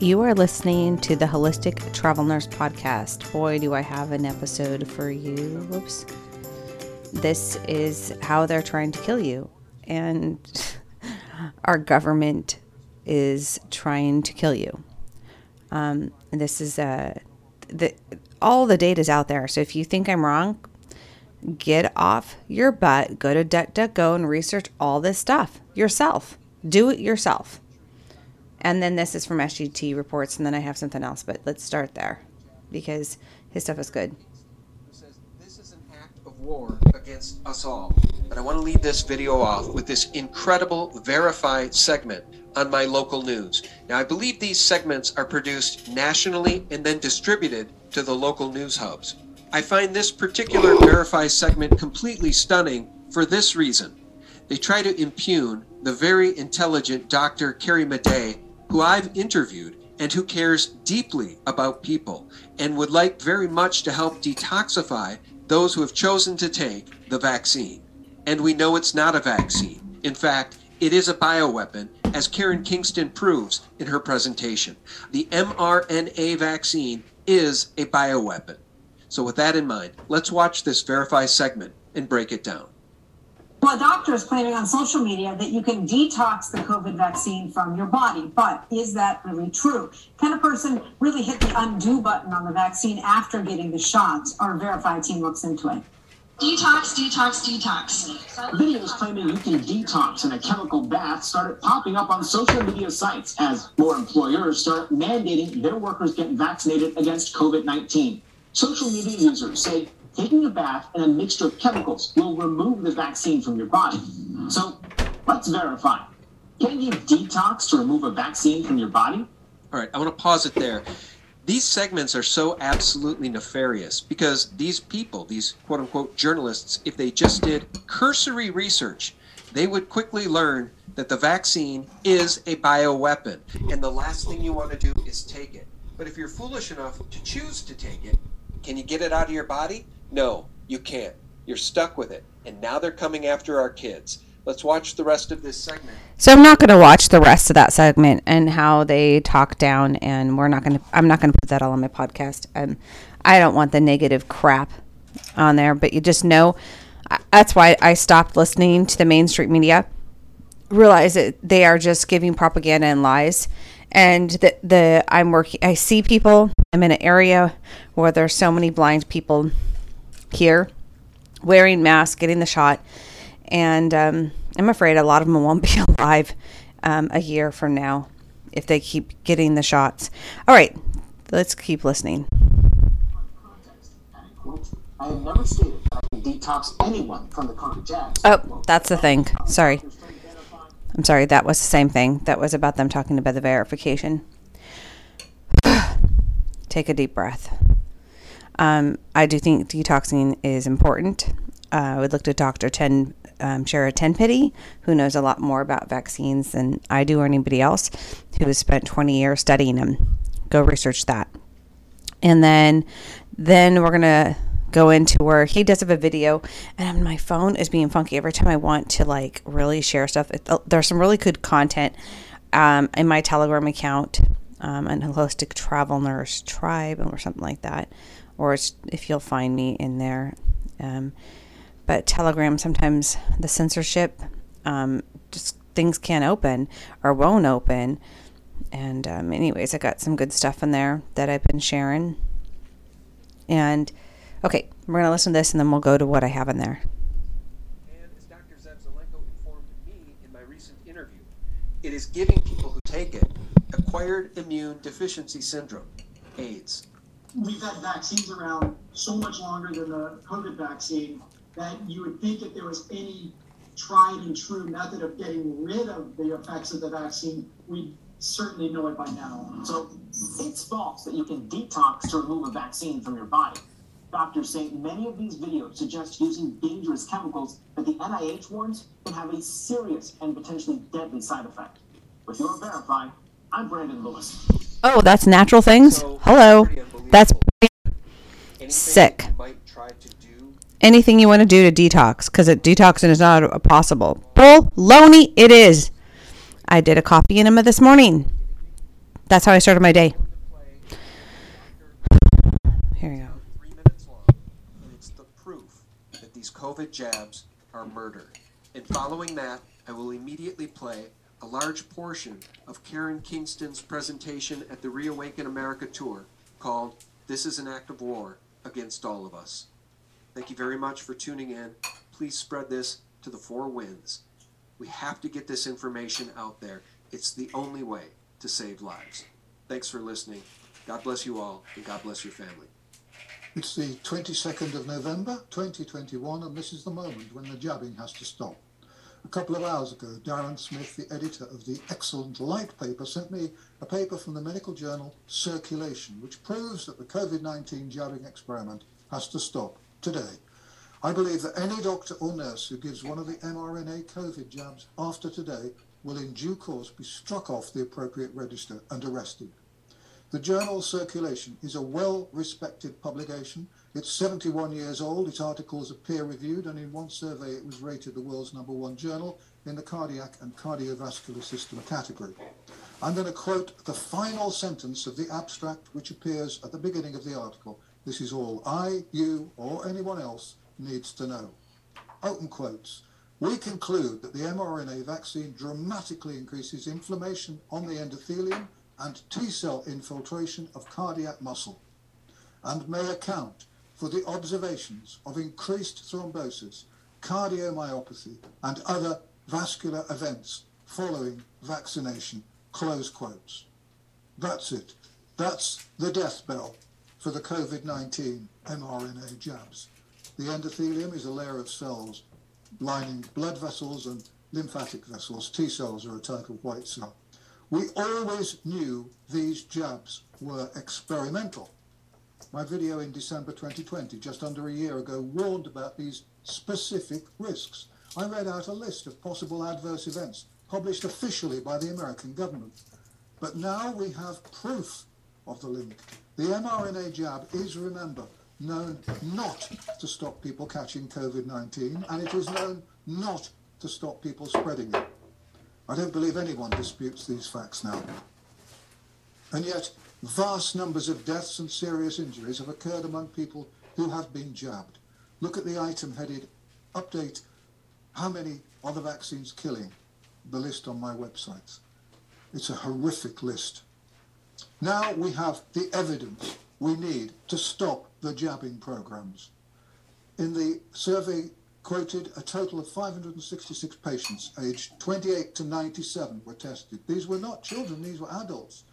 You are listening to the Holistic Travel Nurse Podcast. Boy, do I have an episode for you. Whoops. This is how they're trying to kill you. And our government is trying to kill you. Um, this is uh, the all the data is out there. So if you think I'm wrong, get off your butt, go to DuckDuckGo and research all this stuff yourself. Do it yourself. And then this is from SGT reports, and then I have something else, but let's start there because his stuff is good. this is an act of war against us all. But I want to lead this video off with this incredible verified segment on my local news. Now, I believe these segments are produced nationally and then distributed to the local news hubs. I find this particular verify segment completely stunning for this reason. They try to impugn the very intelligent Dr. Carrie Madej who I've interviewed and who cares deeply about people and would like very much to help detoxify those who have chosen to take the vaccine. And we know it's not a vaccine. In fact, it is a bioweapon, as Karen Kingston proves in her presentation. The mRNA vaccine is a bioweapon. So, with that in mind, let's watch this Verify segment and break it down. Well, a doctor is claiming on social media that you can detox the COVID vaccine from your body, but is that really true? Can a person really hit the undo button on the vaccine after getting the shots? Our verified team looks into it. Detox, detox, detox. Videos claiming you can detox in a chemical bath started popping up on social media sites as more employers start mandating their workers get vaccinated against COVID 19. Social media users say taking a bath in a mixture of chemicals will remove the vaccine from your body. So let's verify. Can you detox to remove a vaccine from your body? All right, I want to pause it there. These segments are so absolutely nefarious because these people, these quote unquote journalists, if they just did cursory research, they would quickly learn that the vaccine is a bioweapon. And the last thing you want to do is take it. But if you're foolish enough to choose to take it, can you get it out of your body? No, you can't. You're stuck with it. And now they're coming after our kids. Let's watch the rest of this segment. So I'm not going to watch the rest of that segment and how they talk down, and we're not going to. I'm not going to put that all on my podcast. Um, I don't want the negative crap on there, but you just know that's why I stopped listening to the mainstream media. Realize that they are just giving propaganda and lies, and the the I'm working. I see people. I'm in an area where there's so many blind people here wearing masks, getting the shot. And um, I'm afraid a lot of them won't be alive um, a year from now if they keep getting the shots. All right, let's keep listening. Oh, that's the thing. Sorry. I'm sorry, that was the same thing. That was about them talking about the verification. Take a deep breath. Um, I do think detoxing is important. Uh, we looked at Dr. Ten, um, Sherri Tenpenny, who knows a lot more about vaccines than I do or anybody else, who has spent 20 years studying them. Go research that. And then, then we're gonna go into where he does have a video, and my phone is being funky every time I want to like really share stuff. It, uh, there's some really good content um, in my Telegram account, um, an holistic travel nurse tribe or something like that or if you'll find me in there. Um, but Telegram, sometimes the censorship, um, just things can't open or won't open. And, um, anyways, I got some good stuff in there that I've been sharing. And, okay, we're going to listen to this and then we'll go to what I have in there. And as Dr. Zev Zelenko informed me in my recent interview, it is giving people who take it acquired immune deficiency syndrome, AIDS we've had vaccines around so much longer than the COVID vaccine that you would think if there was any tried and true method of getting rid of the effects of the vaccine, we'd certainly know it by now. So it's false that you can detox to remove a vaccine from your body. Doctors say many of these videos suggest using dangerous chemicals that the NIH warns can have a serious and potentially deadly side effect. With your Verify, I'm Brandon Lewis. Oh, that's natural things? So, Hello. That's sick. Anything you want to do to detox, because detoxing is not possible. Bull, loney, it is. I did a coffee enema this morning. That's how I started my day. Here we go. Three minutes long, and it's the proof that these COVID jabs are murder. And following that, I will immediately play a large portion of Karen Kingston's presentation at the Reawaken America tour called This is an Act of War Against All of Us. Thank you very much for tuning in. Please spread this to the four winds. We have to get this information out there. It's the only way to save lives. Thanks for listening. God bless you all, and God bless your family. It's the 22nd of November 2021, and this is the moment when the jabbing has to stop. A couple of hours ago, Darren Smith, the editor of the excellent Light paper, sent me a paper from the medical journal Circulation, which proves that the COVID 19 jabbing experiment has to stop today. I believe that any doctor or nurse who gives one of the mRNA COVID jabs after today will in due course be struck off the appropriate register and arrested. The journal Circulation is a well respected publication. It's 71 years old. Its articles are peer reviewed, and in one survey, it was rated the world's number one journal in the cardiac and cardiovascular system category. I'm going to quote the final sentence of the abstract, which appears at the beginning of the article. This is all I, you, or anyone else needs to know. Open quotes. We conclude that the mRNA vaccine dramatically increases inflammation on the endothelium and T cell infiltration of cardiac muscle, and may account for the observations of increased thrombosis, cardiomyopathy, and other vascular events following vaccination. Close quotes. That's it. That's the death bell for the COVID 19 mRNA jabs. The endothelium is a layer of cells lining blood vessels and lymphatic vessels. T cells are a type of white cell. We always knew these jabs were experimental. My video in December 2020, just under a year ago, warned about these specific risks. I read out a list of possible adverse events published officially by the American government. But now we have proof of the link. The mRNA jab is, remember, known not to stop people catching COVID 19, and it is known not to stop people spreading it. I don't believe anyone disputes these facts now. And yet, vast numbers of deaths and serious injuries have occurred among people who have been jabbed. Look at the item headed Update How many are the vaccines killing? The list on my website. It's a horrific list. Now we have the evidence we need to stop the jabbing programs. In the survey quoted, a total of 566 patients aged 28 to 97 were tested. These were not children, these were adults.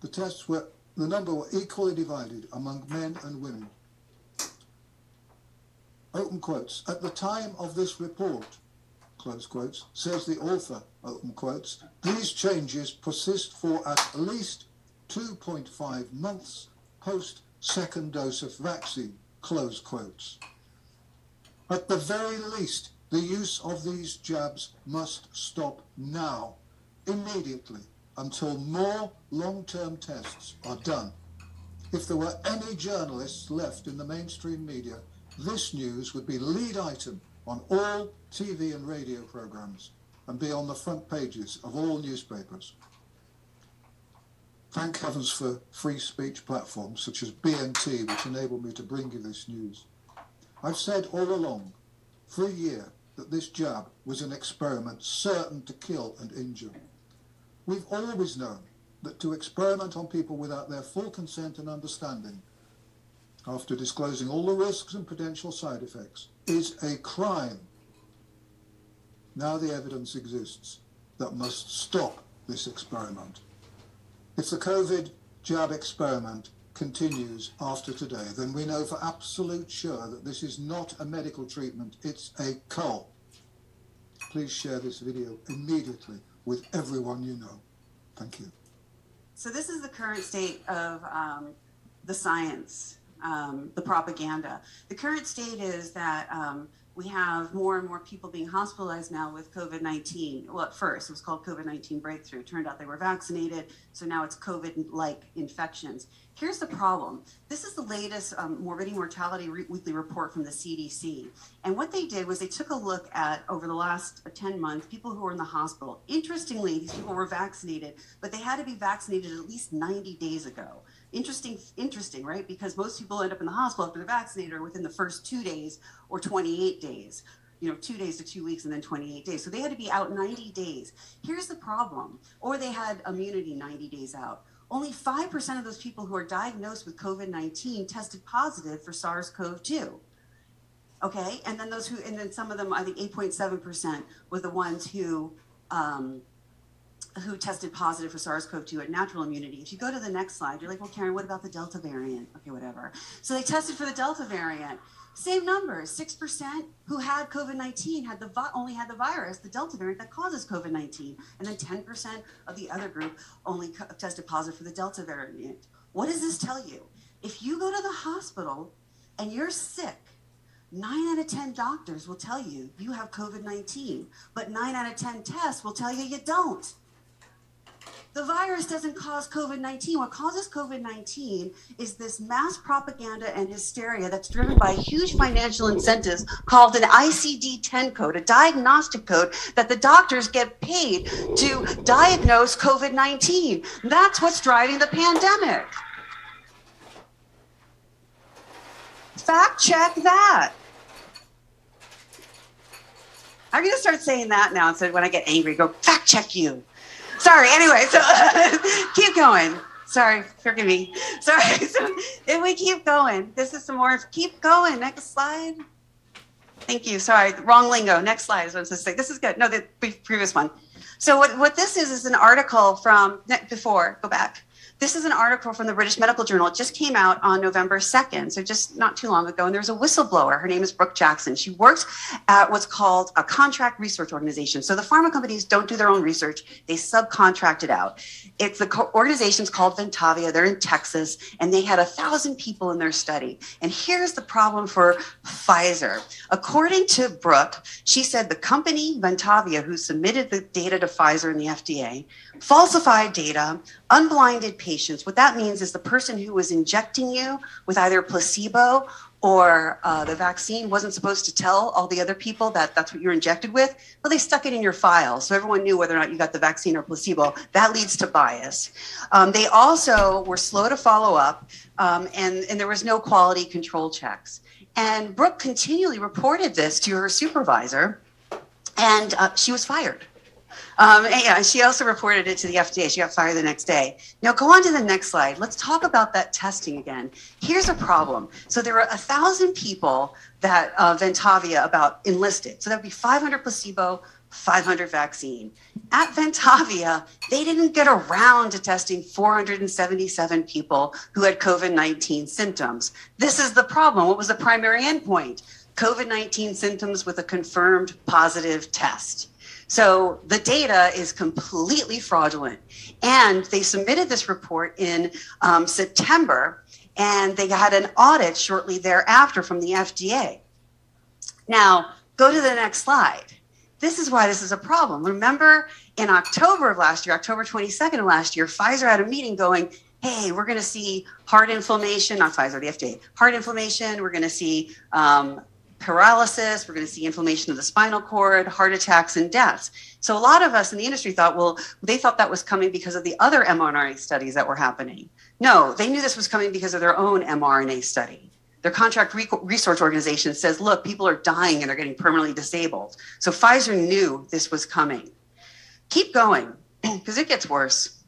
The tests were, the number were equally divided among men and women. Open quotes. At the time of this report, close quotes, says the author, open quotes, these changes persist for at least 2.5 months post second dose of vaccine, close quotes. At the very least, the use of these jabs must stop now, immediately, until more long-term tests are done. If there were any journalists left in the mainstream media, this news would be lead item on all TV and radio programs and be on the front pages of all newspapers. Thank heavens for free speech platforms such as BNT, which enable me to bring you this news. I've said all along, for a year, that this jab was an experiment certain to kill and injure. We've always known that to experiment on people without their full consent and understanding, after disclosing all the risks and potential side effects, is a crime. Now the evidence exists that must stop this experiment. If the COVID jab experiment continues after today, then we know for absolute sure that this is not a medical treatment, it's a cult. Please share this video immediately with everyone you know. Thank you. So this is the current state of um, the science, um, the propaganda. The current state is that um, we have more and more people being hospitalized now with COVID 19. Well, at first it was called COVID 19 breakthrough. It Turned out they were vaccinated. So now it's COVID like infections. Here's the problem this is the latest um, morbidity mortality re- weekly report from the CDC. And what they did was they took a look at over the last 10 months people who were in the hospital. Interestingly, these people were vaccinated, but they had to be vaccinated at least 90 days ago interesting interesting right? Because most people end up in the hospital after they're vaccinated or within the first two days or 28 days you know two days to two weeks and then 28 days. So they had to be out 90 days. Here's the problem. Or they had immunity 90 days out. Only 5% of those people who are diagnosed with covid-19 tested positive for sars-cov-2 okay? And then those who and then some of them i think 8.7% were the ones who um, who tested positive for SARS-CoV-2 had natural immunity. If you go to the next slide, you're like, well, Karen, what about the Delta variant? Okay, whatever. So they tested for the Delta variant. Same numbers, 6% who had COVID-19 had the vi- only had the virus, the Delta variant that causes COVID-19. And then 10% of the other group only co- tested positive for the Delta variant. What does this tell you? If you go to the hospital and you're sick, nine out of 10 doctors will tell you you have COVID 19, but nine out of 10 tests will tell you you don't. The virus doesn't cause COVID 19. What causes COVID 19 is this mass propaganda and hysteria that's driven by huge financial incentives called an ICD 10 code, a diagnostic code that the doctors get paid to diagnose COVID 19. That's what's driving the pandemic. Fact check that. I'm going to start saying that now instead when I get angry, go fact check you. Sorry. Anyway, so keep going. Sorry, forgive me. Sorry. So if we keep going, this is some more. Keep going. Next slide. Thank you. Sorry, wrong lingo. Next slide is what I was going to say. This is good. No, the previous one. So what, what this is is an article from before. Go back. This is an article from the British Medical Journal. It just came out on November 2nd, so just not too long ago. And there's a whistleblower. Her name is Brooke Jackson. She works at what's called a contract research organization. So the pharma companies don't do their own research, they subcontract it out. It's the co- organization's called Ventavia. They're in Texas, and they had a thousand people in their study. And here's the problem for Pfizer. According to Brooke, she said the company Ventavia, who submitted the data to Pfizer and the FDA, falsified data, unblinded patients. What that means is the person who was injecting you with either placebo or uh, the vaccine wasn't supposed to tell all the other people that that's what you're injected with. Well, they stuck it in your file, so everyone knew whether or not you got the vaccine or placebo. That leads to bias. Um, they also were slow to follow up, um, and, and there was no quality control checks. And Brooke continually reported this to her supervisor, and uh, she was fired. Um, yeah, she also reported it to the FDA. She got fired the next day. Now, go on to the next slide. Let's talk about that testing again. Here's a problem. So there were a thousand people that uh, Ventavia about enlisted. So that would be 500 placebo, 500 vaccine. At Ventavia, they didn't get around to testing 477 people who had COVID 19 symptoms. This is the problem. What was the primary endpoint? COVID 19 symptoms with a confirmed positive test. So the data is completely fraudulent. And they submitted this report in um, September, and they had an audit shortly thereafter from the FDA. Now, go to the next slide. This is why this is a problem. Remember in October of last year, October 22nd of last year, Pfizer had a meeting going, hey, we're going to see heart inflammation, not Pfizer, the FDA, heart inflammation. We're going to see um, paralysis. We're going to see inflammation of the spinal cord, heart attacks, and deaths. So a lot of us in the industry thought, well, they thought that was coming because of the other mRNA studies that were happening. No, they knew this was coming because of their own mRNA study. Their contract research organization says, look, people are dying and they're getting permanently disabled. So Pfizer knew this was coming. Keep going because it gets worse.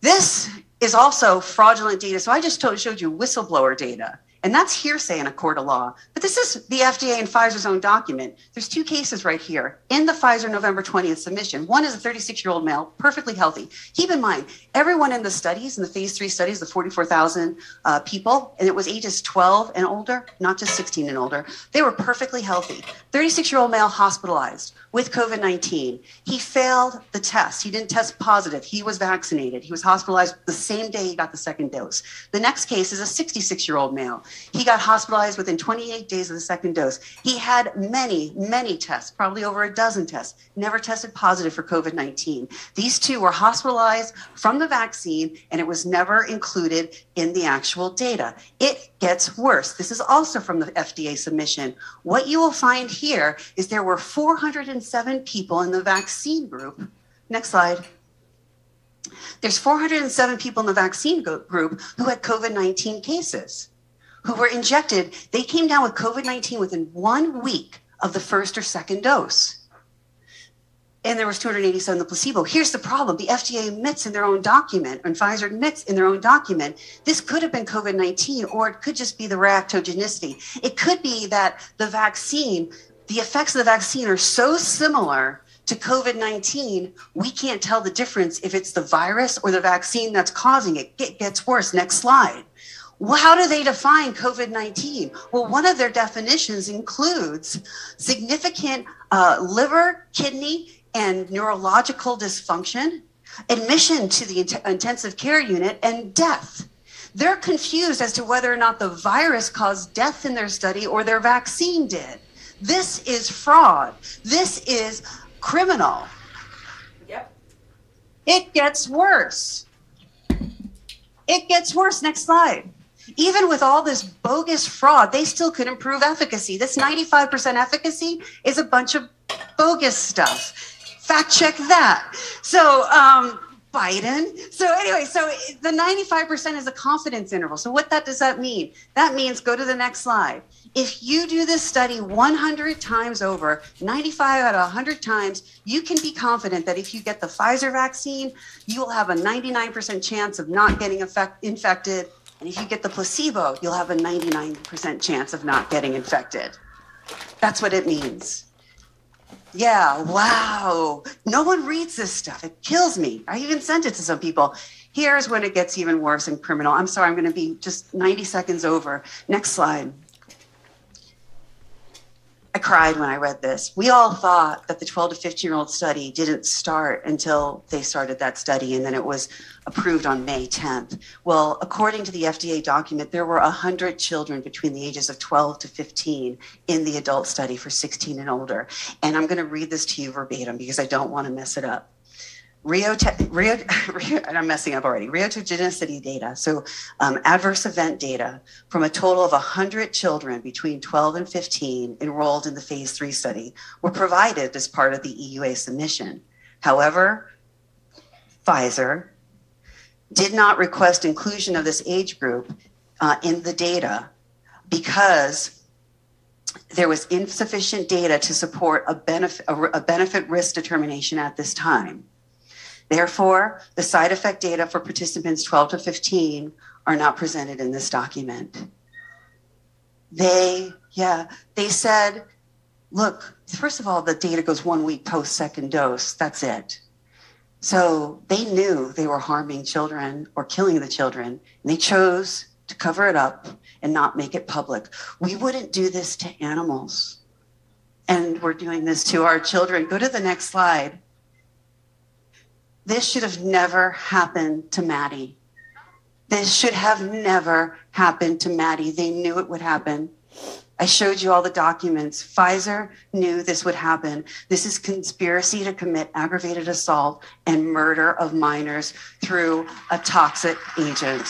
This is also fraudulent data. So I just told, showed you whistleblower data. And that's hearsay in a court of law. But this is the FDA and Pfizer's own document. There's two cases right here in the Pfizer November 20th submission. One is a 36 year old male, perfectly healthy. Keep in mind, everyone in the studies, in the phase three studies, the 44,000 uh, people, and it was ages 12 and older, not just 16 and older, they were perfectly healthy. 36 year old male hospitalized with COVID 19. He failed the test. He didn't test positive. He was vaccinated. He was hospitalized the same day he got the second dose. The next case is a 66 year old male. He got hospitalized within 28 days of the second dose. He had many, many tests, probably over a dozen tests, never tested positive for COVID 19. These two were hospitalized from the vaccine, and it was never included in the actual data. It gets worse. This is also from the FDA submission. What you will find here is there were 407 people in the vaccine group. Next slide there's 407 people in the vaccine group who had COVID 19 cases, who were injected. They came down with COVID 19 within one week of the first or second dose. And there was 287 in the placebo. Here's the problem. The FDA admits in their own document, and Pfizer admits in their own document, this could have been COVID 19, or it could just be the reactogenicity. It could be that the vaccine, the effects of the vaccine are so similar to COVID 19, we can't tell the difference if it's the virus or the vaccine that's causing it. It gets worse. Next slide. Well, how do they define COVID 19? Well, one of their definitions includes significant uh, liver, kidney, and neurological dysfunction, admission to the int- intensive care unit, and death. They're confused as to whether or not the virus caused death in their study or their vaccine did. This is fraud. This is criminal. Yep. It gets worse. It gets worse. Next slide. Even with all this bogus fraud, they still couldn't prove efficacy. This 95% efficacy is a bunch of bogus stuff. Fact check that. So, um, Biden. So anyway, so the 95% is a confidence interval. So what that does that mean? That means go to the next slide. If you do this study 100 times over, 95 out of 100 times, you can be confident that if you get the Pfizer vaccine, you will have a 99% chance of not getting effect, infected. And if you get the placebo, you'll have a 99% chance of not getting infected. That's what it means. Yeah, wow. No one reads this stuff. It kills me. I even sent it to some people. Here's when it gets even worse and criminal. I'm sorry, I'm going to be just 90 seconds over. Next slide. I cried when I read this. We all thought that the 12 to 15 year old study didn't start until they started that study and then it was approved on May 10th. Well, according to the FDA document, there were 100 children between the ages of 12 to 15 in the adult study for 16 and older. And I'm going to read this to you verbatim because I don't want to mess it up. Rio, Rio, Rio, I'm messing up already. Reotogenicity data, so um, adverse event data from a total of 100 children between 12 and 15 enrolled in the phase three study were provided as part of the EUA submission. However, Pfizer did not request inclusion of this age group uh, in the data because there was insufficient data to support a benefit, a, a benefit risk determination at this time. Therefore, the side effect data for participants 12 to 15 are not presented in this document. They, yeah, they said, look, first of all, the data goes one week post second dose. That's it. So they knew they were harming children or killing the children, and they chose to cover it up and not make it public. We wouldn't do this to animals. And we're doing this to our children. Go to the next slide. This should have never happened to Maddie. This should have never happened to Maddie. They knew it would happen. I showed you all the documents. Pfizer knew this would happen. This is conspiracy to commit aggravated assault and murder of minors through a toxic agent.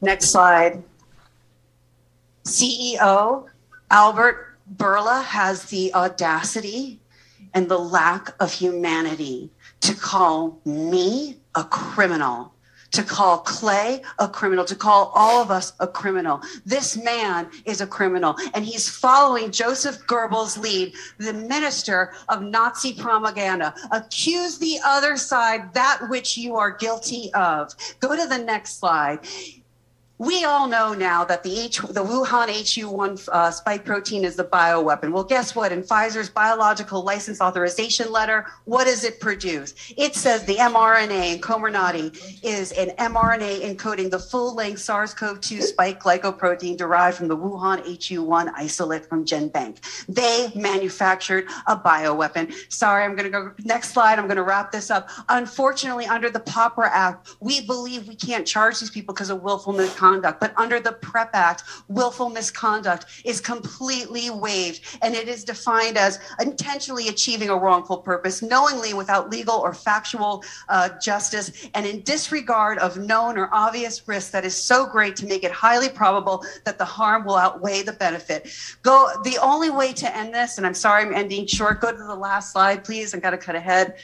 Next slide. CEO Albert Bourla has the audacity and the lack of humanity to call me a criminal, to call Clay a criminal, to call all of us a criminal. This man is a criminal, and he's following Joseph Goebbels' lead, the minister of Nazi propaganda. Accuse the other side that which you are guilty of. Go to the next slide we all know now that the H, the Wuhan HU1 uh, spike protein is the bioweapon. Well, guess what? In Pfizer's biological license authorization letter, what does it produce? It says the mRNA in Comirnaty is an mRNA encoding the full-length SARS-CoV-2 spike glycoprotein derived from the Wuhan HU1 isolate from GenBank. They manufactured a bioweapon. Sorry, I'm going to go next slide. I'm going to wrap this up. Unfortunately, under the POPRA Act, we believe we can't charge these people because of willful misconduct But under the PrEP Act, willful misconduct is completely waived and it is defined as intentionally achieving a wrongful purpose, knowingly without legal or factual uh, justice, and in disregard of known or obvious risks that is so great to make it highly probable that the harm will outweigh the benefit. Go. The only way to end this, and I'm sorry I'm ending short. Go to the last slide, please. I've got to cut ahead.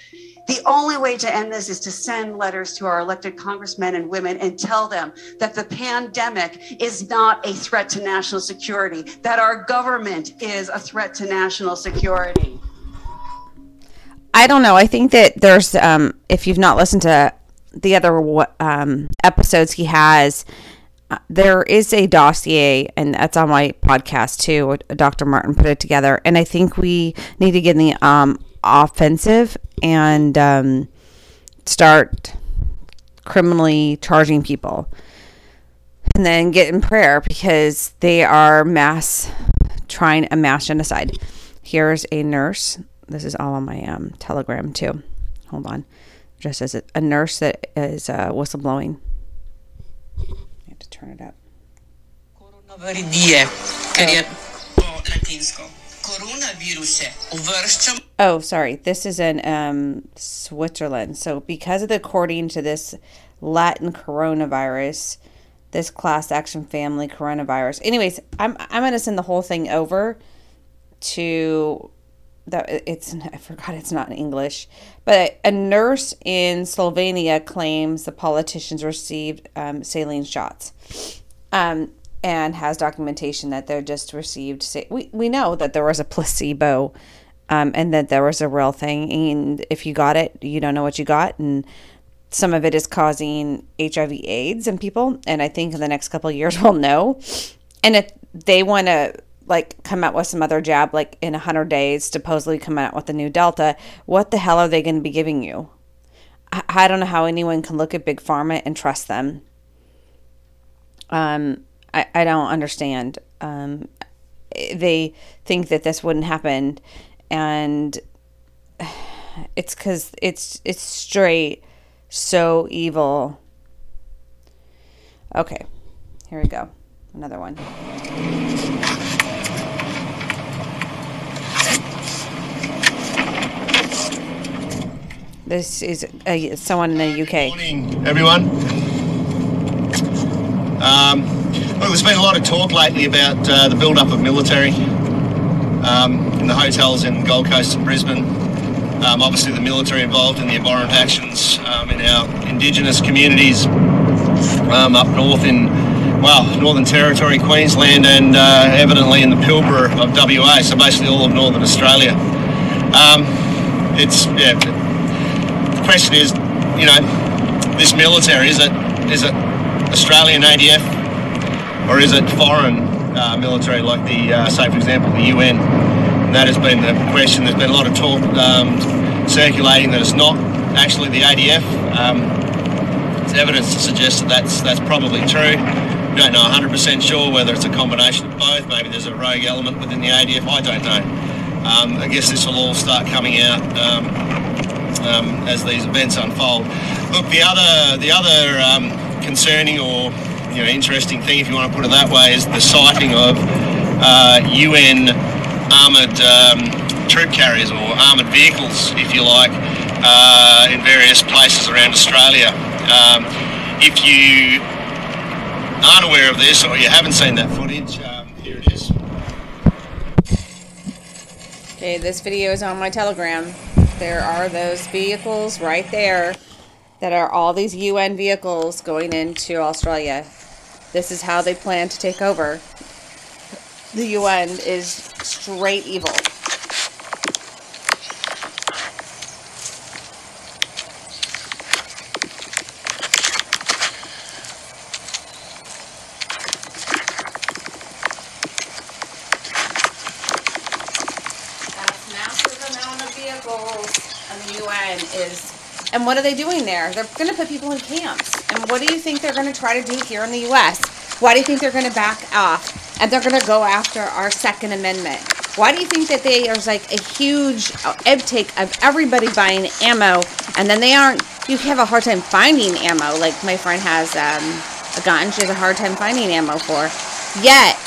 The only way to end this is to send letters to our elected congressmen and women and tell them that the pandemic is not a threat to national security, that our government is a threat to national security. I don't know. I think that there's, um, if you've not listened to the other um, episodes he has, uh, there is a dossier, and that's on my podcast too. Dr. Martin put it together, and I think we need to get in the um, offensive and um, start criminally charging people, and then get in prayer because they are mass trying a mass genocide. Here's a nurse. This is all on my um, Telegram too. Hold on, just as a, a nurse that is uh, whistleblowing I have to turn it up. Oh, sorry. This is in um, Switzerland. So, because of the according to this Latin coronavirus, this class action family coronavirus. Anyways, I'm I'm gonna send the whole thing over to that it's I forgot it's not in English, but a nurse in Slovenia claims the politicians received um, saline shots, um, and has documentation that they're just received. We we know that there was a placebo, um, and that there was a real thing, and if you got it, you don't know what you got, and some of it is causing HIV/AIDS in people, and I think in the next couple years we'll know, and if they want to like come out with some other jab like in 100 days supposedly come out with a new delta what the hell are they going to be giving you? I, I, don't know how anyone can look at big pharma and trust them. Um i, I don't understand. Um they think that this wouldn't happen and it's because it's it's straight so evil okay here we go another one This is uh, someone in the UK. Morning, everyone. Um, there's been a lot of talk lately about uh, the build-up of military um, in the hotels in Gold Coast and Brisbane. Um, obviously, the military involved in the abhorrent actions um, in our Indigenous communities um, up north in well, Northern Territory, Queensland, and uh, evidently in the Pilbara of WA. So basically, all of Northern Australia. Um, it's yeah the question is, you know, this military is it is it Australian ADF or is it foreign uh, military like the uh, say for example the UN? That has been the question. There's been a lot of talk um, circulating that it's not actually the ADF. Um, there's evidence to suggest that that's that's probably true. We don't know 100% sure whether it's a combination of both. Maybe there's a rogue element within the ADF. I don't know. Um, I guess this will all start coming out um, um, as these events unfold. Look, the other the other um, concerning or you know interesting thing, if you want to put it that way, is the sighting of uh, UN armoured um, troop carriers or armoured vehicles, if you like, uh, in various places around Australia. Um, if you aren't aware of this or you haven't seen that footage, um, here it is. Okay, this video is on my Telegram there are those vehicles right there that are all these UN vehicles going into Australia. This is how they plan to take over. The UN is straight evil. That massive amount of vehicles in the UN is and what are they doing there? They're going to put people in camps. And what do you think they're going to try to do here in the U.S.? Why do you think they're going to back off and they're going to go after our Second Amendment? Why do you think that there's like a huge uptake of everybody buying ammo and then they aren't, you have a hard time finding ammo? Like my friend has um, a gun she has a hard time finding ammo for. Yet,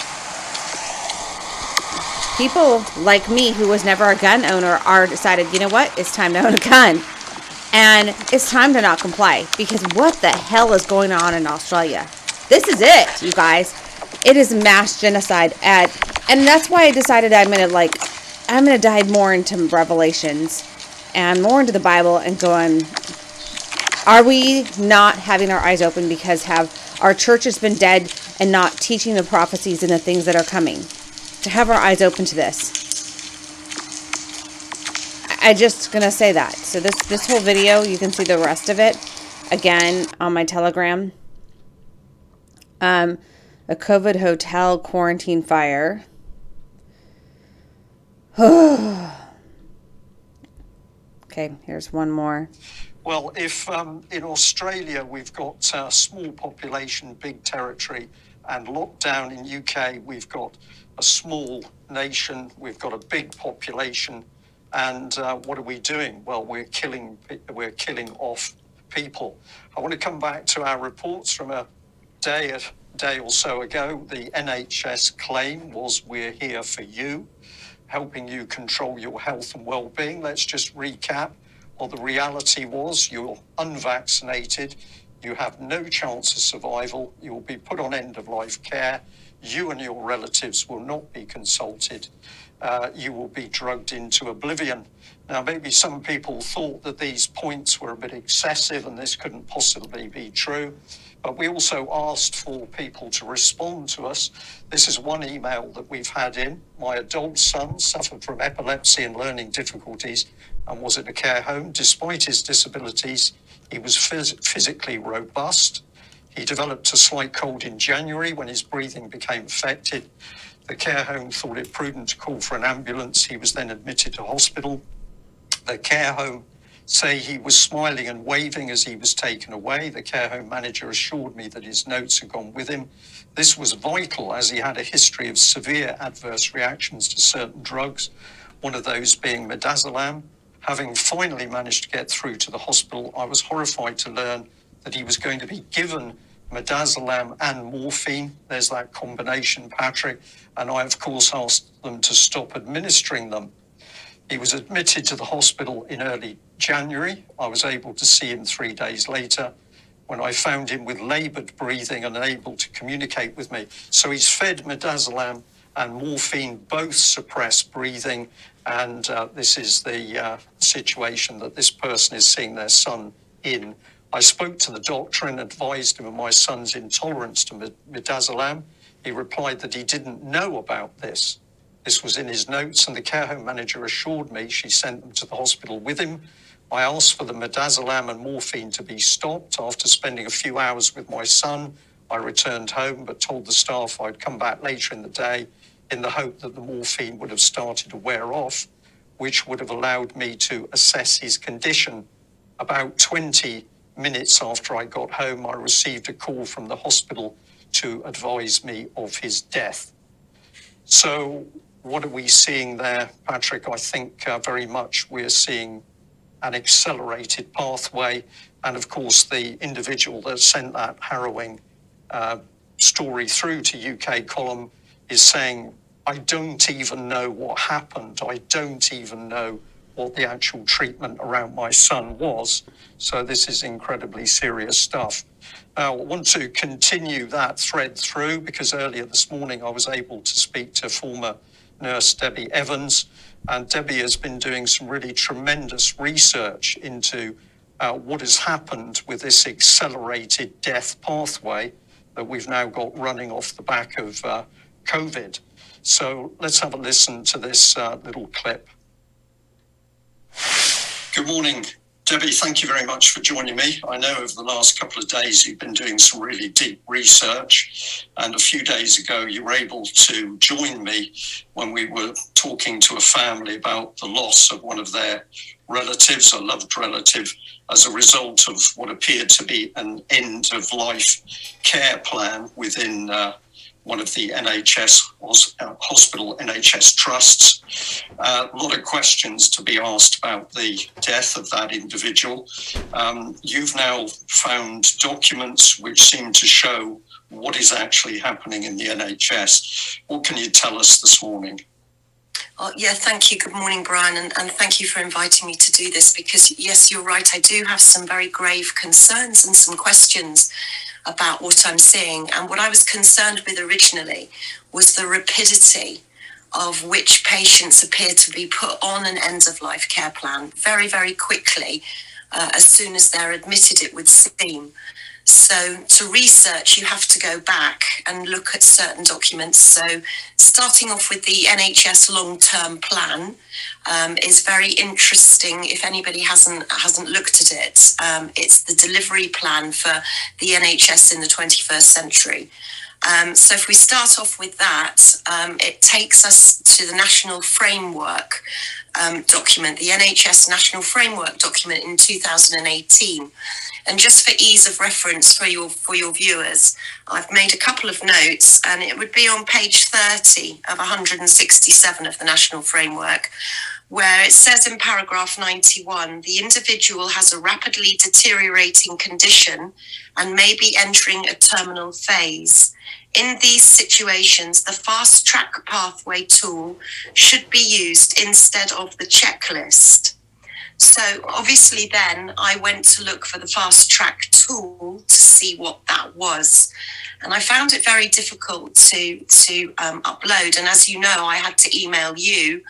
people like me who was never a gun owner are decided, you know what, it's time to own a gun. And it's time to not comply because what the hell is going on in Australia? This is it, you guys. It is mass genocide at and that's why I decided I'm gonna like I'm gonna dive more into Revelations and more into the Bible and going are we not having our eyes open because have our church has been dead and not teaching the prophecies and the things that are coming? To have our eyes open to this. I just gonna say that. So this this whole video, you can see the rest of it again on my Telegram. Um, a COVID hotel quarantine fire. okay, here's one more. Well, if um, in Australia we've got a small population, big territory, and lockdown in UK we've got a small nation, we've got a big population, and uh, what are we doing? Well, we're killing we're killing off people. I want to come back to our reports from a day a day or so ago. The NHS claim was we're here for you, helping you control your health and well-being. Let's just recap what the reality was. You're unvaccinated. You have no chance of survival. You will be put on end of life care. You and your relatives will not be consulted. Uh, you will be drugged into oblivion. Now, maybe some people thought that these points were a bit excessive and this couldn't possibly be true. But we also asked for people to respond to us. This is one email that we've had in. My adult son suffered from epilepsy and learning difficulties and was in a care home. Despite his disabilities, he was phys- physically robust. He developed a slight cold in January when his breathing became affected. The care home thought it prudent to call for an ambulance. He was then admitted to hospital. The care home say he was smiling and waving as he was taken away. The care home manager assured me that his notes had gone with him. This was vital as he had a history of severe adverse reactions to certain drugs, one of those being midazolam. Having finally managed to get through to the hospital, I was horrified to learn that he was going to be given midazolam and morphine. There's that combination, Patrick. And I, of course, asked them to stop administering them. He was admitted to the hospital in early January. I was able to see him three days later when I found him with labored breathing and unable to communicate with me. So he's fed midazolam and morphine, both suppress breathing. And uh, this is the uh, situation that this person is seeing their son in. I spoke to the doctor and advised him of my son's intolerance to midazolam. He replied that he didn't know about this. This was in his notes, and the care home manager assured me she sent them to the hospital with him. I asked for the midazolam and morphine to be stopped. After spending a few hours with my son, I returned home but told the staff I'd come back later in the day in the hope that the morphine would have started to wear off, which would have allowed me to assess his condition. About 20 minutes after I got home, I received a call from the hospital to advise me of his death. So, what are we seeing there, Patrick? I think uh, very much we're seeing an accelerated pathway. And of course, the individual that sent that harrowing uh, story through to UK Column is saying, I don't even know what happened. I don't even know what the actual treatment around my son was. So this is incredibly serious stuff. Now, I want to continue that thread through because earlier this morning I was able to speak to former nurse Debbie Evans. And Debbie has been doing some really tremendous research into uh, what has happened with this accelerated death pathway that we've now got running off the back of uh, COVID. So let's have a listen to this uh, little clip. Good morning, Debbie. Thank you very much for joining me. I know over the last couple of days you've been doing some really deep research, and a few days ago you were able to join me when we were talking to a family about the loss of one of their relatives, a loved relative, as a result of what appeared to be an end of life care plan within. Uh, one of the NHS uh, hospital NHS trusts. Uh, a lot of questions to be asked about the death of that individual. Um, you've now found documents which seem to show what is actually happening in the NHS. What can you tell us this morning? Oh, yeah, thank you. Good morning, Brian, and, and thank you for inviting me to do this because, yes, you're right. I do have some very grave concerns and some questions about what I'm seeing. And what I was concerned with originally was the rapidity of which patients appear to be put on an end of life care plan very, very quickly uh, as soon as they're admitted, it would seem. So, to research, you have to go back and look at certain documents. So, starting off with the NHS long term plan um, is very interesting. If anybody hasn't hasn't looked at it, um, it's the delivery plan for the NHS in the 21st century. Um, so, if we start off with that, um, it takes us to the national framework um, document, the NHS National Framework document in 2018. And just for ease of reference for your for your viewers, I've made a couple of notes, and it would be on page 30 of 167 of the National Framework, where it says in paragraph 91 the individual has a rapidly deteriorating condition and may be entering a terminal phase. In these situations, the fast track pathway tool should be used instead of the checklist. So obviously, then I went to look for the fast track tool to see what that was, and I found it very difficult to to um, upload. And as you know, I had to email you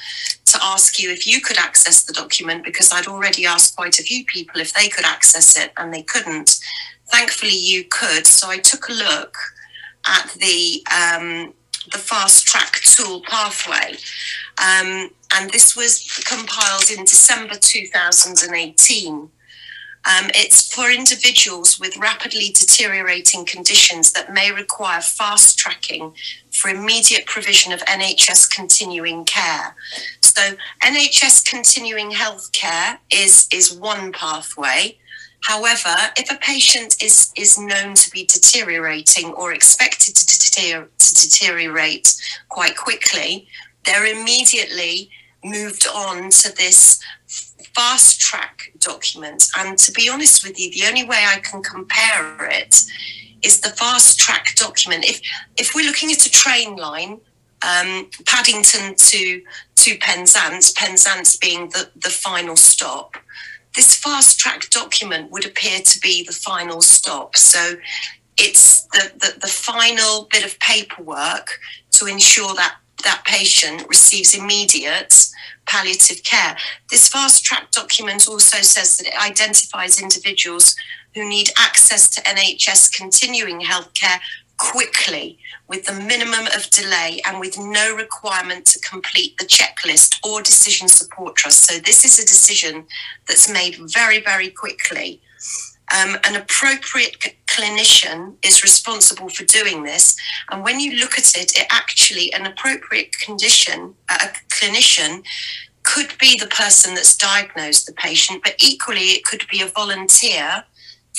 to ask you if you could access the document because I'd already asked quite a few people if they could access it, and they couldn't. Thankfully, you could. So I took a look at the um, the fast track tool pathway. Um, and this was compiled in December 2018. Um, it's for individuals with rapidly deteriorating conditions that may require fast tracking for immediate provision of NHS continuing care. So, NHS continuing health care is, is one pathway. However, if a patient is, is known to be deteriorating or expected to, deter- to deteriorate quite quickly, they're immediately moved on to this fast track document. And to be honest with you, the only way I can compare it is the fast track document. If if we're looking at a train line, um, Paddington to to Penzance, Penzance being the, the final stop, this fast track document would appear to be the final stop. So it's the, the, the final bit of paperwork to ensure that that patient receives immediate palliative care. This fast track document also says that it identifies individuals who need access to NHS continuing healthcare quickly with the minimum of delay and with no requirement to complete the checklist or decision support trust. So, this is a decision that's made very, very quickly. Um, an appropriate clinician is responsible for doing this. And when you look at it, it actually, an appropriate condition, a clinician could be the person that's diagnosed the patient, but equally, it could be a volunteer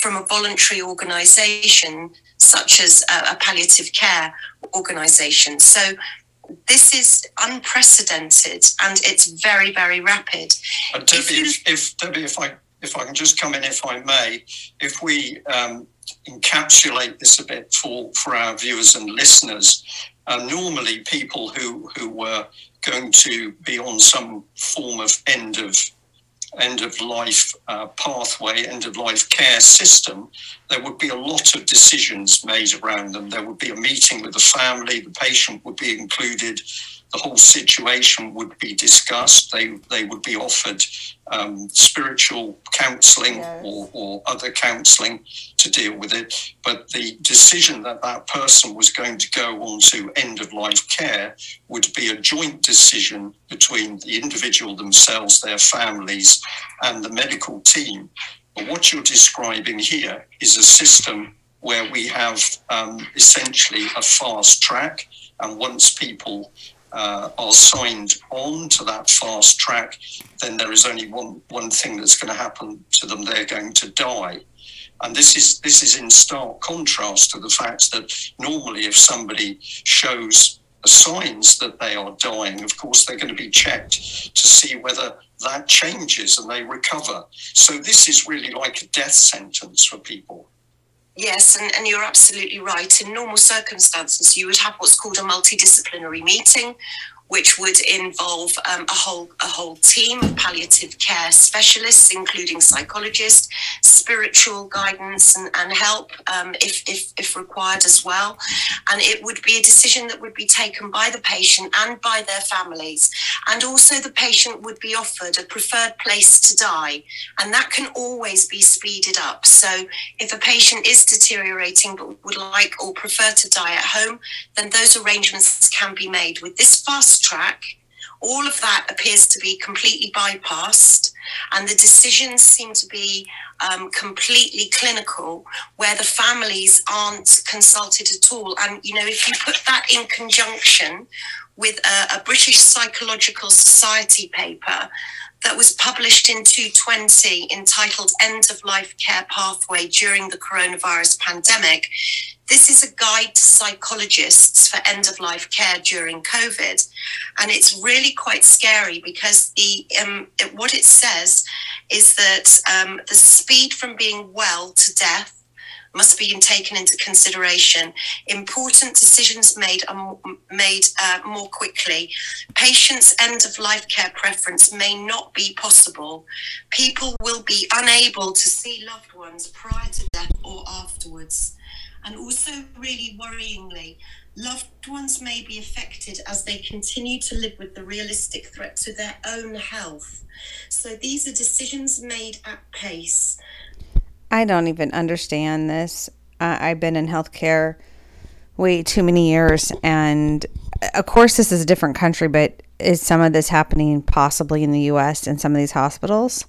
from a voluntary organisation, such as a, a palliative care organisation. So this is unprecedented and it's very, very rapid. Uh, Debbie, if, you, if, if, Debbie, if I if I can just come in, if I may, if we um, encapsulate this a bit for, for our viewers and listeners. Uh, normally, people who, who were going to be on some form of end of end of life uh, pathway, end of life care system, there would be a lot of decisions made around them. There would be a meeting with the family, the patient would be included, the whole situation would be discussed. They they would be offered um, spiritual counselling yes. or, or other counselling to deal with it. But the decision that that person was going to go on to end of life care would be a joint decision between the individual themselves, their families, and the medical team. But what you're describing here is a system where we have um, essentially a fast track. And once people uh, are signed on to that fast track, then there is only one, one thing that's going to happen to them. They're going to die. And this is this is in stark contrast to the fact that normally if somebody shows signs that they are dying, of course they're going to be checked to see whether that changes and they recover. So this is really like a death sentence for people. Yes, and, and you're absolutely right. In normal circumstances, you would have what's called a multidisciplinary meeting which would involve um, a whole a whole team of palliative care specialists, including psychologists, spiritual guidance and, and help um, if, if, if required as well. And it would be a decision that would be taken by the patient and by their families. And also, the patient would be offered a preferred place to die, and that can always be speeded up. So, if a patient is deteriorating but would like or prefer to die at home, then those arrangements can be made. With this fast track, all of that appears to be completely bypassed, and the decisions seem to be um, completely clinical, where the families aren't consulted at all. And you know, if you put that in conjunction with a, a British Psychological Society paper that was published in 2020 entitled End of Life Care Pathway During the Coronavirus Pandemic, this is a guide to psychologists for end of life care during COVID. And it's really quite scary because the um, what it says is that um, the speed from being well to death must be taken into consideration. Important decisions made are made uh, more quickly. Patients' end of life care preference may not be possible. People will be unable to see loved ones prior to death or afterwards. And also, really worryingly, loved ones may be affected as they continue to live with the realistic threat to their own health. So these are decisions made at pace. I don't even understand this. I've been in healthcare way too many years, and uh, of course, this is a different country, but is some of this happening possibly in the U.S. in some of these hospitals?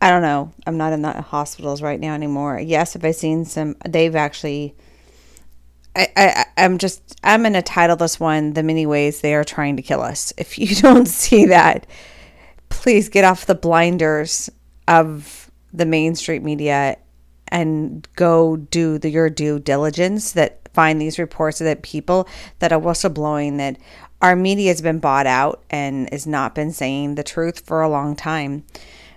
I don't know. I'm not in the hospitals right now anymore. Yes, have I seen some? They've actually. I, I I'm just I'm to title this one the many ways they are trying to kill us. If you don't see that, please get off the blinders of the mainstream media and go do the, your due diligence that find these reports that people that are whistleblowing that our media has been bought out and has not been saying the truth for a long time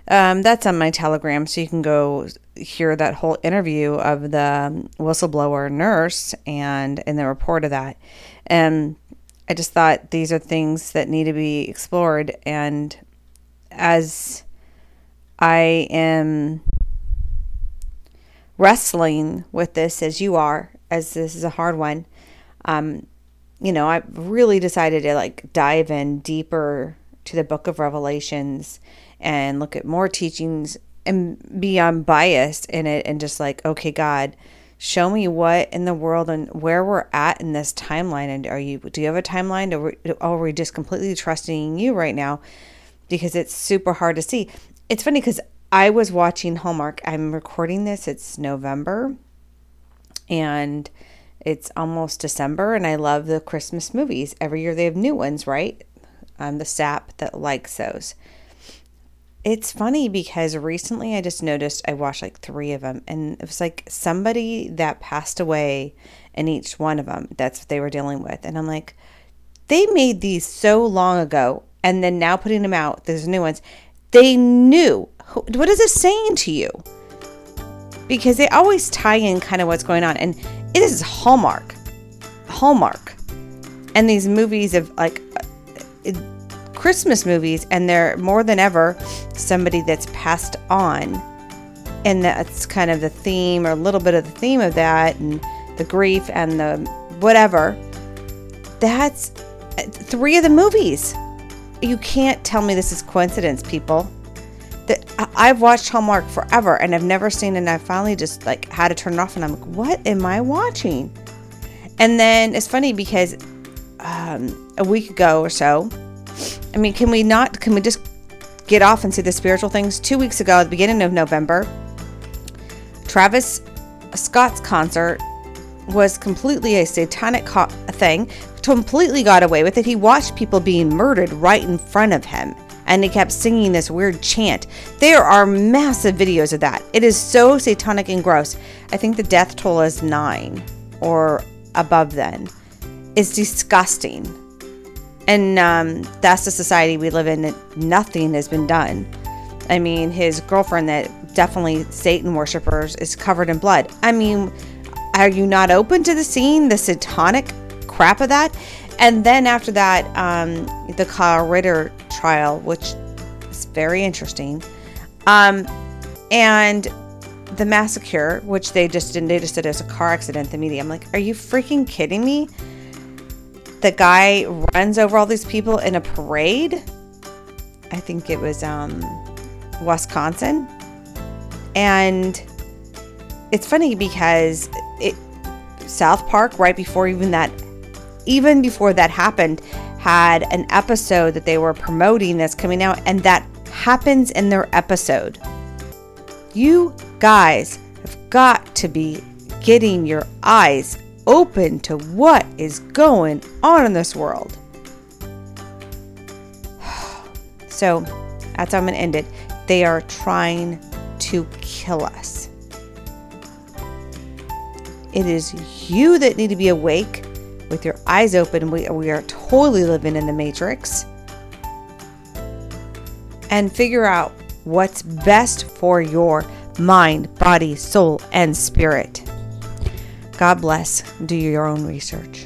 um, that's on my Telegram, so you can go hear that whole interview of the whistleblower nurse and in the report of that. And I just thought these are things that need to be explored. And as I am wrestling with this, as you are, as this is a hard one, um, you know, I really decided to like dive in deeper to the book of Revelations and look at more teachings and be unbiased in it and just like, okay, God, show me what in the world and where we're at in this timeline. And are you, do you have a timeline or are we just completely trusting you right now? Because it's super hard to see. It's funny because I was watching Hallmark. I'm recording this, it's November and it's almost December, and I love the Christmas movies. Every year they have new ones, right? I'm the sap that likes those. It's funny because recently I just noticed I watched like three of them, and it was like somebody that passed away in each one of them. That's what they were dealing with. And I'm like, they made these so long ago, and then now putting them out, there's new ones. They knew. What is it saying to you? Because they always tie in kind of what's going on. And it is Hallmark. Hallmark. And these movies of like. Uh, it, Christmas movies, and they're more than ever somebody that's passed on. And that's kind of the theme, or a little bit of the theme of that, and the grief and the whatever. That's uh, three of the movies. You can't tell me this is coincidence, people. That I've watched Hallmark forever and I've never seen. And I finally just like had to turn it off, and I'm like, what am I watching? And then it's funny because um, a week ago or so, I mean, can we not, can we just get off and see the spiritual things? Two weeks ago, at the beginning of November, Travis Scott's concert was completely a satanic co- thing. Completely got away with it. He watched people being murdered right in front of him and he kept singing this weird chant. There are massive videos of that. It is so satanic and gross. I think the death toll is nine or above then. It's disgusting. And um, that's the society we live in. Nothing has been done. I mean, his girlfriend, that definitely Satan worshippers, is covered in blood. I mean, are you not open to the scene, the satanic crap of that? And then after that, um, the Kyle Ritter trial, which is very interesting. Um, and the massacre, which they just didn't, they just it was a car accident. The media, I'm like, are you freaking kidding me? The guy runs over all these people in a parade. I think it was um, Wisconsin, and it's funny because it South Park right before even that, even before that happened, had an episode that they were promoting that's coming out, and that happens in their episode. You guys have got to be getting your eyes open to what is going on in this world. So that's how I'm going to end it. They are trying to kill us. It is you that need to be awake with your eyes open. We, we are totally living in the matrix. And figure out what's best for your mind, body, soul, and spirit. God bless. Do your own research.